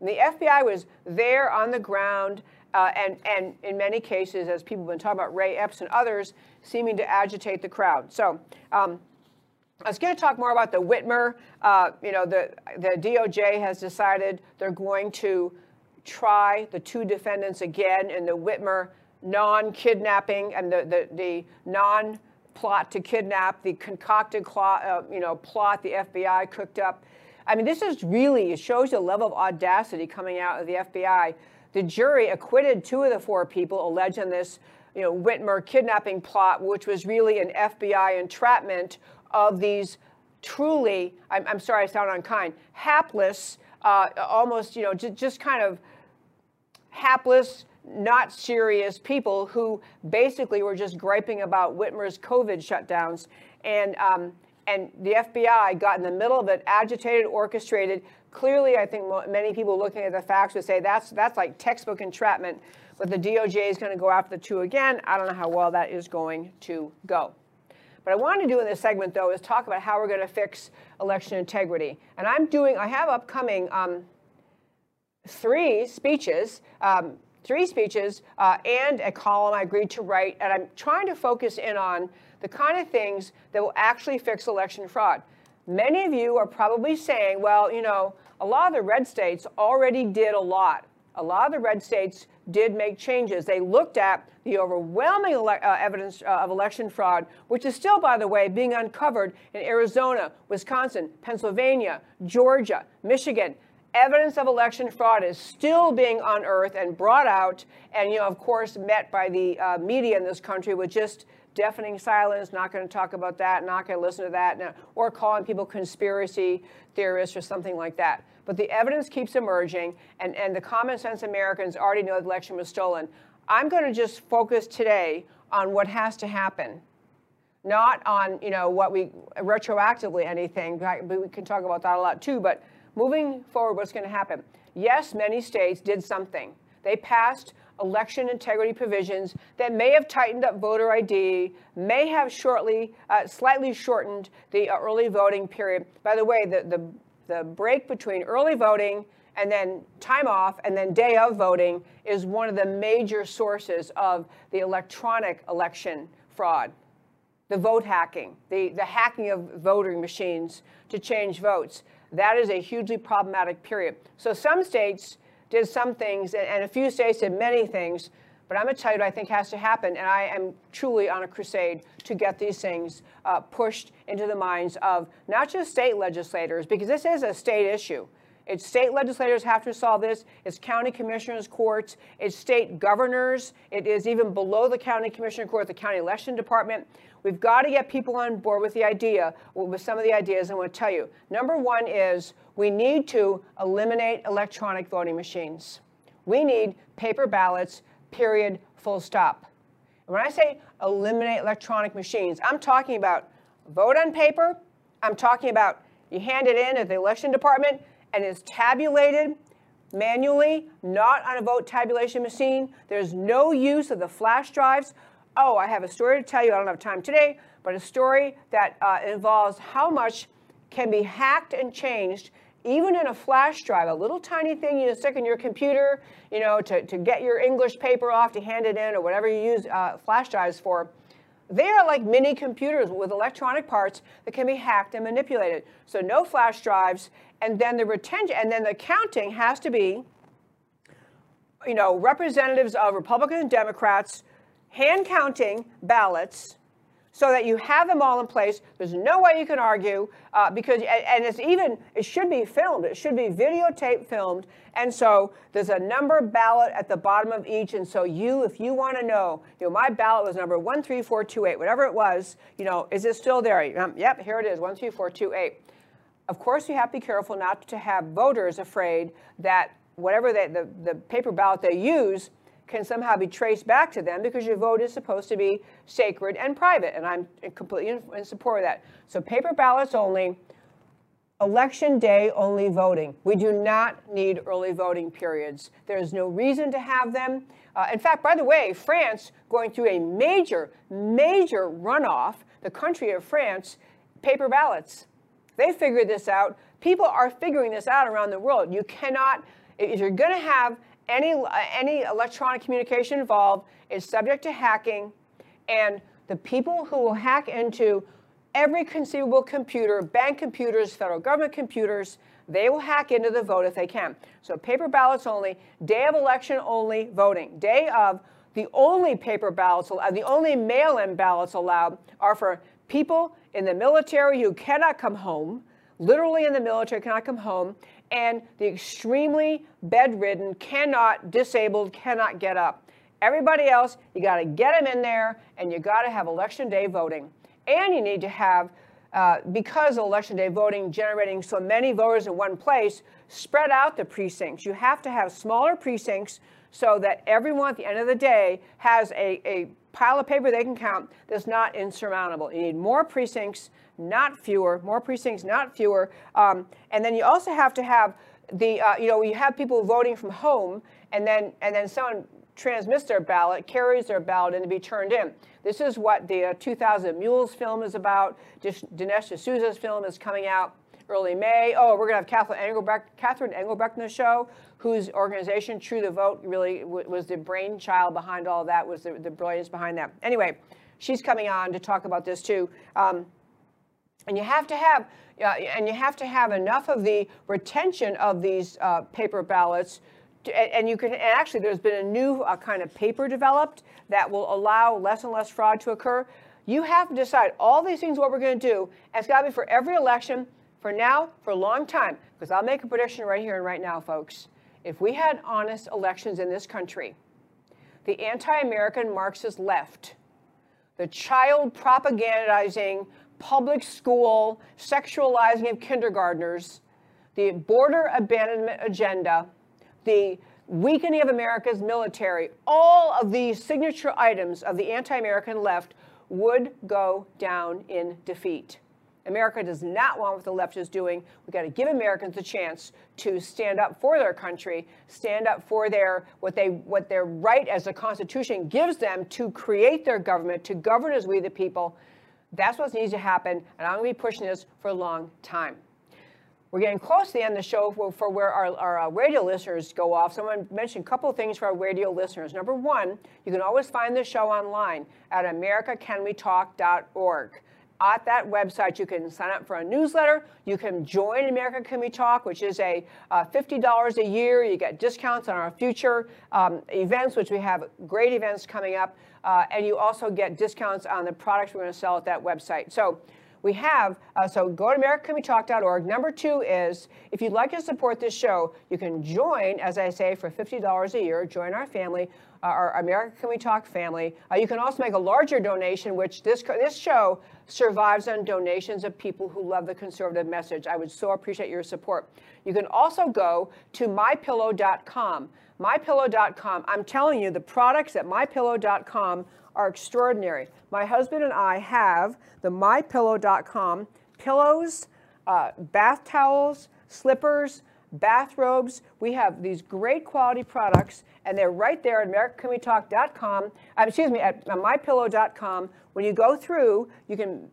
And the FBI was there on the ground. Uh, and, and in many cases, as people have been talking about, Ray Epps and others, seeming to agitate the crowd. So um, I was going to talk more about the Whitmer. Uh, you know, the, the DOJ has decided they're going to try the two defendants again in the Whitmer non-kidnapping and the, the, the non-plot to kidnap, the concocted plot, uh, you know, plot the FBI cooked up. I mean, this is really, it shows the level of audacity coming out of the FBI. The jury acquitted two of the four people alleged in this you know, Whitmer kidnapping plot, which was really an FBI entrapment of these truly, I'm, I'm sorry I sound unkind, hapless, uh, almost, you know, j- just kind of hapless, not serious people who basically were just griping about Whitmer's COVID shutdowns. And, um, and the FBI got in the middle of it, agitated, orchestrated. Clearly, I think many people looking at the facts would say that's, that's like textbook entrapment. But the DOJ is going to go after the two again. I don't know how well that is going to go. What I want to do in this segment, though, is talk about how we're going to fix election integrity. And I'm doing, I have upcoming um, three speeches, um, three speeches, uh, and a column I agreed to write. And I'm trying to focus in on the kind of things that will actually fix election fraud. Many of you are probably saying, well, you know, a lot of the red states already did a lot. A lot of the red states did make changes. They looked at the overwhelming ele- uh, evidence uh, of election fraud, which is still, by the way, being uncovered in Arizona, Wisconsin, Pennsylvania, Georgia, Michigan. Evidence of election fraud is still being unearthed and brought out, and you know, of course, met by the uh, media in this country with just deafening silence. Not going to talk about that. Not going to listen to that, or calling people conspiracy theorists or something like that. But the evidence keeps emerging, and, and the common sense Americans already know the election was stolen. I'm going to just focus today on what has to happen, not on you know what we retroactively anything. We can talk about that a lot too. But moving forward, what's going to happen? Yes, many states did something. They passed election integrity provisions that may have tightened up voter ID, may have shortly, uh, slightly shortened the early voting period. By the way, the, the the break between early voting and then time off and then day of voting is one of the major sources of the electronic election fraud. The vote hacking, the, the hacking of voting machines to change votes. That is a hugely problematic period. So some states did some things, and a few states did many things but I'm going to tell you what I think has to happen, and I am truly on a crusade to get these things uh, pushed into the minds of not just state legislators, because this is a state issue. It's state legislators have to solve this. It's county commissioners' courts. It's state governors. It is even below the county commissioner court, the county election department. We've got to get people on board with the idea, with some of the ideas I want to tell you. Number one is we need to eliminate electronic voting machines. We need paper ballots, period, full stop. And when I say eliminate electronic machines, I'm talking about vote on paper. I'm talking about you hand it in at the election department and it's tabulated manually, not on a vote tabulation machine. There's no use of the flash drives. Oh, I have a story to tell you. I don't have time today, but a story that uh, involves how much can be hacked and changed even in a flash drive, a little tiny thing you stick in your computer, you know, to, to get your English paper off to hand it in or whatever you use uh, flash drives for, they are like mini computers with electronic parts that can be hacked and manipulated. So no flash drives, and then the retention, and then the counting has to be, you know, representatives of Republicans and Democrats hand counting ballots so that you have them all in place. There's no way you can argue uh, because, and it's even, it should be filmed. It should be videotape filmed. And so there's a number ballot at the bottom of each. And so you, if you want to know, you know, my ballot was number 13428, whatever it was, you know, is it still there? Um, yep, here it is, 13428. Of course, you have to be careful not to have voters afraid that whatever they, the, the paper ballot they use can somehow be traced back to them because your vote is supposed to be sacred and private. And I'm completely in, support of that. So paper ballots only, election day only voting. We do not need early voting periods. There's no reason to have them. Uh, in fact, by the way, France going through a major, major runoff, the country of France, paper ballots. They figured this out. People are figuring this out around the world. You cannot, if you're going to have any, uh, any electronic communication involved is subject to hacking, and the people who will hack into every conceivable computer, bank computers, federal government computers, they will hack into the vote if they can. So paper ballots only, day of election only voting. Day of, the only paper ballots, uh, the only mail-in ballots allowed are for people in the military who cannot come home, literally in the military cannot come home, and the extremely bedridden, cannot, disabled, cannot get up. Everybody else, you got to get them in there, and you got to have election day voting. And you need to have, uh, because of election day voting generating so many voters in one place, spread out the precincts. You have to have smaller precincts so that everyone at the end of the day has a, a pile of paper they can count that's not insurmountable. You need more precincts, not fewer, more precincts, not fewer. Um, and then you also have to have the, uh, you know, you have people voting from home and then, and then someone transmits their ballot, carries their ballot and to be turned in. This is what the uh, 2000 Mules film is about. Dinesh D'Souza's film is coming out early May. Oh, we're going to have Catherine Engelbrecht, Catherine Engelbrecht in the show, whose organization, True the Vote, really was the brainchild behind all that, was the, the brilliance behind that. Anyway, she's coming on to talk about this too. Um, and you have to have, uh, and you have to have enough of the retention of these uh, paper ballots and you can and actually there's been a new uh, kind of paper developed that will allow less and less fraud to occur you have to decide all these things what we're going to do it's got to be for every election for now, for a long time, because I'll make a prediction right here and right now, folks. If we had honest elections in this country, the anti American Marxist left, the child propagandizing, public school sexualizing of kindergartners, the border abandonment agenda, the weakening of America's military, all of these signature items of the anti American left would go down in defeat. America does not want what the left is doing. We've got to give Americans a chance to stand up for their country, stand up for their what they what their right as the Constitution gives them to create their government, to govern as we the people. That's what needs to happen, and I'm going to be pushing this for a long time. We're getting close to the end of the show for, where our, our uh, radio listeners go off. Someone mentioned a couple of things for our radio listeners. Number one, you can always find the show online at americacanwetalk.org at that website, you can sign up for a newsletter. You can join America Can We Talk, which is a uh, $50 a year. You get discounts on our future um, events, which we have great events coming up. Uh, and you also get discounts on the products we're going to sell at that website. So We have, uh, so go to AmericaCanWeTalk.org. Number two is if you'd like to support this show, you can join, as I say, for $50 a year, join our family. Our America Can We Talk family. Uh, you can also make a larger donation, which this this show survives on donations of people who love the conservative message. I would so appreciate your support. You can also go to mypillow.com. MyPillow.com. I'm telling you, the products at MyPillow.com are extraordinary. My husband and I have the MyPillow.com pillows, uh, bath towels, slippers, bathrobes. We have these great quality products, and they're right there at AmericaCanWeTalk.com. Uh, excuse me, at MyPillow.com. When you go through, you can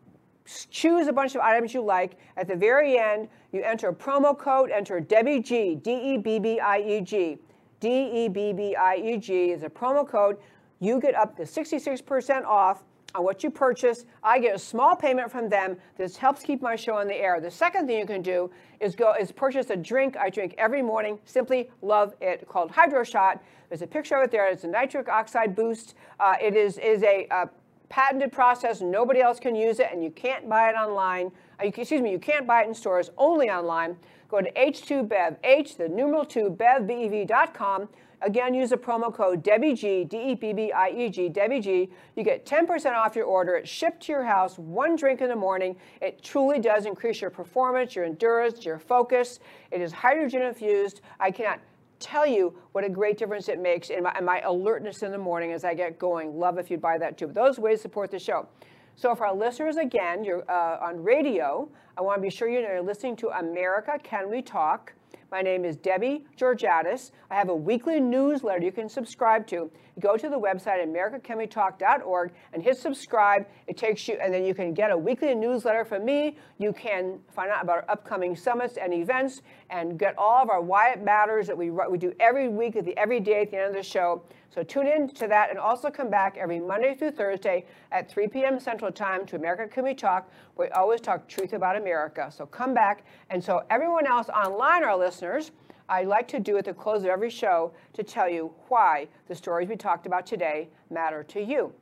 choose a bunch of items you like. At the very end, you enter a promo code, enter Debbie G, D E B B I E G. D E B B I E G is a promo code. You get up to 66% off on what you purchase. I get a small payment from them. This helps keep my show on the air. The second thing you can do is go is purchase a drink I drink every morning. Simply love it. Called Hydro Shot. There's a picture of it there. It's a nitric oxide boost. Uh, it is is a uh, patented process. Nobody else can use it, and you can't buy it online. Uh, excuse me, you can't buy it in stores. Only online. Go to H2Bev, H the numeral two Bev B E V.com. Again, use the promo code DebbieG, D-E-B-B-I-E-G, DebbieG. You get 10% off your order. It's shipped to your house, one drink in the morning. It truly does increase your performance, your endurance, your focus. It is hydrogen infused. I cannot tell you what a great difference it makes in my, in my alertness in the morning as I get going. Love if you'd buy that too. But those ways to support the show. So for our listeners, again, you're uh, on radio. I want to be sure you know you're listening to America Can We Talk. My name is Debbie Georgatos. I have a weekly newsletter you can subscribe to. Go to the website americacanwetalk.org and hit subscribe. It takes you, and then you can get a weekly newsletter from me. You can find out about our upcoming summits and events and get all of our Why It Matters that we, we do every week at the every day at the end of the show. So tune in to that and also come back every Monday through Thursday at 3 p.m. Central Time to America Can We Talk. We always talk truth about America. So come back. And so everyone else online, our listeners, I like to do at the close of every show to tell you why the stories we talked about today matter to you.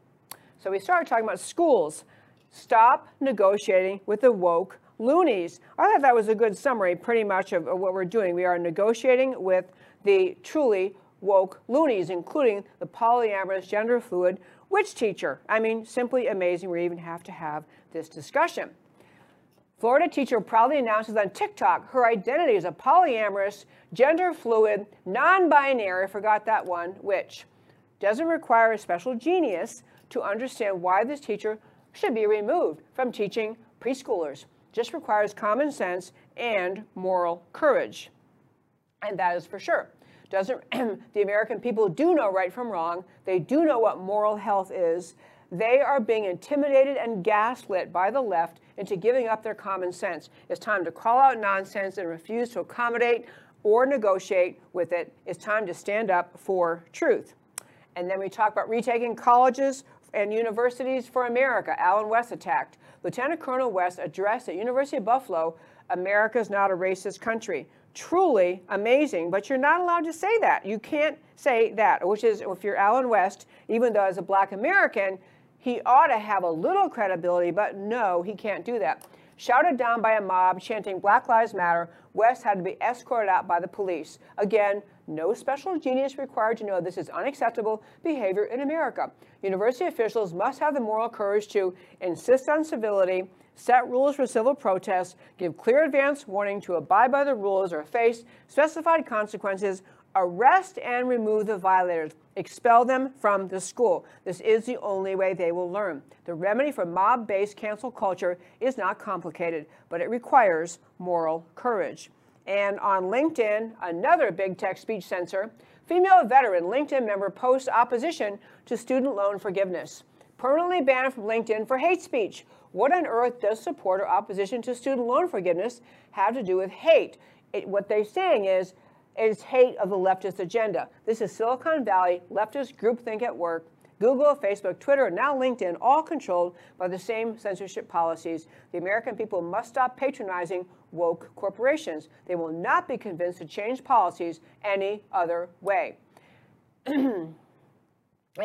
So we started talking about schools. Stop negotiating with the woke loonies. I thought that was a good summary, pretty much, of, of what we're doing. We are negotiating with the truly woke loonies, including the polyamorous, gender fluid witch teacher. I mean, simply amazing. We even have to have this discussion. Florida teacher proudly announces on TikTok her identity as a polyamorous, gender fluid, non binary, I forgot that one, witch. Doesn't require a special genius to understand why this teacher should be removed from teaching preschoolers. Just requires common sense and moral courage. And that is for sure doesn't the American people do know right from wrong. They do know what moral health is. They are being intimidated and gaslit by the left into giving up their common sense. It's time to call out nonsense and refuse to accommodate or negotiate with it. It's time to stand up for truth. And then we talk about retaking colleges and universities for America. Allen West attacked. Lieutenant Colonel West addressed at University of Buffalo, America is not a racist country truly amazing, but you're not allowed to say that. You can't say that, which is if you're Allen West, even though as a black American, he ought to have a little credibility, but no, he can't do that. Shouted down by a mob chanting Black Lives Matter, West had to be escorted out by the police. Again, no special genius required to know this is unacceptable behavior in America. University officials must have the moral courage to insist on civility, set rules for civil protests, give clear advance warning to abide by the rules or face specified consequences, arrest and remove the violators, expel them from the school. This is the only way they will learn. The remedy for mob based cancel culture is not complicated, but it requires moral courage. And on LinkedIn, another big tech speech censor, female veteran LinkedIn member posts opposition to student loan forgiveness. Permanently banned from LinkedIn for hate speech. What on earth does support or opposition to student loan forgiveness have to do with hate? It, what they're saying is it's hate of the leftist agenda. This is Silicon Valley leftist groupthink at work. Google, Facebook, Twitter, and now LinkedIn, all controlled by the same censorship policies. The American people must stop patronizing woke corporations. They will not be convinced to change policies any other way. and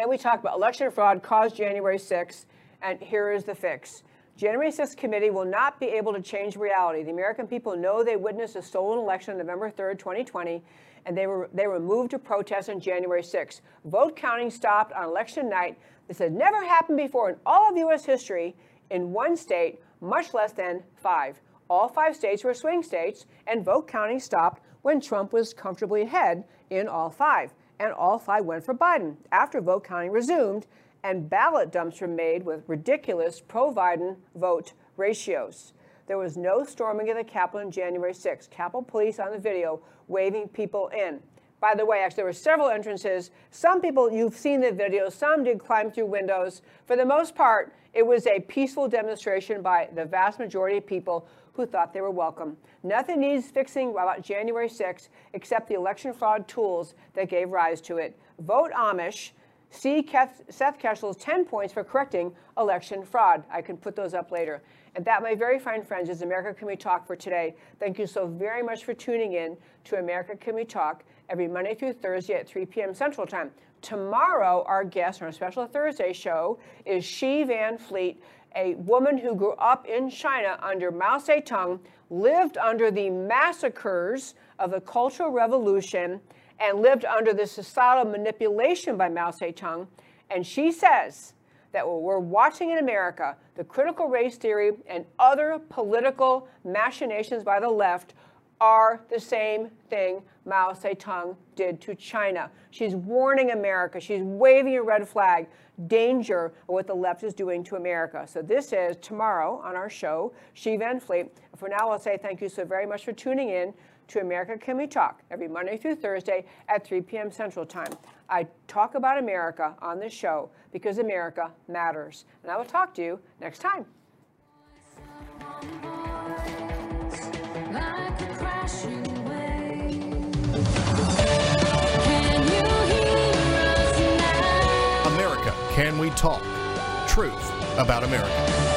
we talked about election fraud caused January 6th, and here is the fix. January 6th committee will not be able to change reality. The American people know they witnessed a stolen election on November 3rd, 2020, and they were they were moved to protest on January 6th. Vote counting stopped on election night. This had never happened before in all of U.S. history in one state, much less than five. All five states were swing states, and vote counting stopped when Trump was comfortably ahead in all five. And all five went for Biden after vote counting resumed and ballot dumps were made with ridiculous pro Biden vote ratios. There was no storming of the Capitol on January 6th. Capitol police on the video waving people in. By the way, actually, there were several entrances. Some people, you've seen the video, some did climb through windows. For the most part, it was a peaceful demonstration by the vast majority of people who thought they were welcome. Nothing needs fixing about January 6th except the election fraud tools that gave rise to it. Vote Amish. See Seth Keshel's 10 points for correcting election fraud. I can put those up later. And that, my very fine friends, is America Can We Talk for today. Thank you so very much for tuning in to America Can We Talk every Monday through Thursday at 3 p.m. Central Time. Tomorrow, our guest on our special Thursday show is Xi Van Fleet, a woman who grew up in China under Mao Zedong, lived under the massacres of the Cultural Revolution, and lived under the societal manipulation by Mao Zedong. And she says that what we're watching in America, the critical race theory and other political machinations by the left, are the same thing Mao Zedong did to China. She's warning America. She's waving a red flag. Danger of what the left is doing to America. So this is tomorrow on our show, Xi Van Fleet. For now, I'll say thank you so very much for tuning in to America Can We Talk every Monday through Thursday at 3 p.m. Central Time. I talk about America on this show because America matters. And I will talk to you next time. America Can We Talk? Truth about America.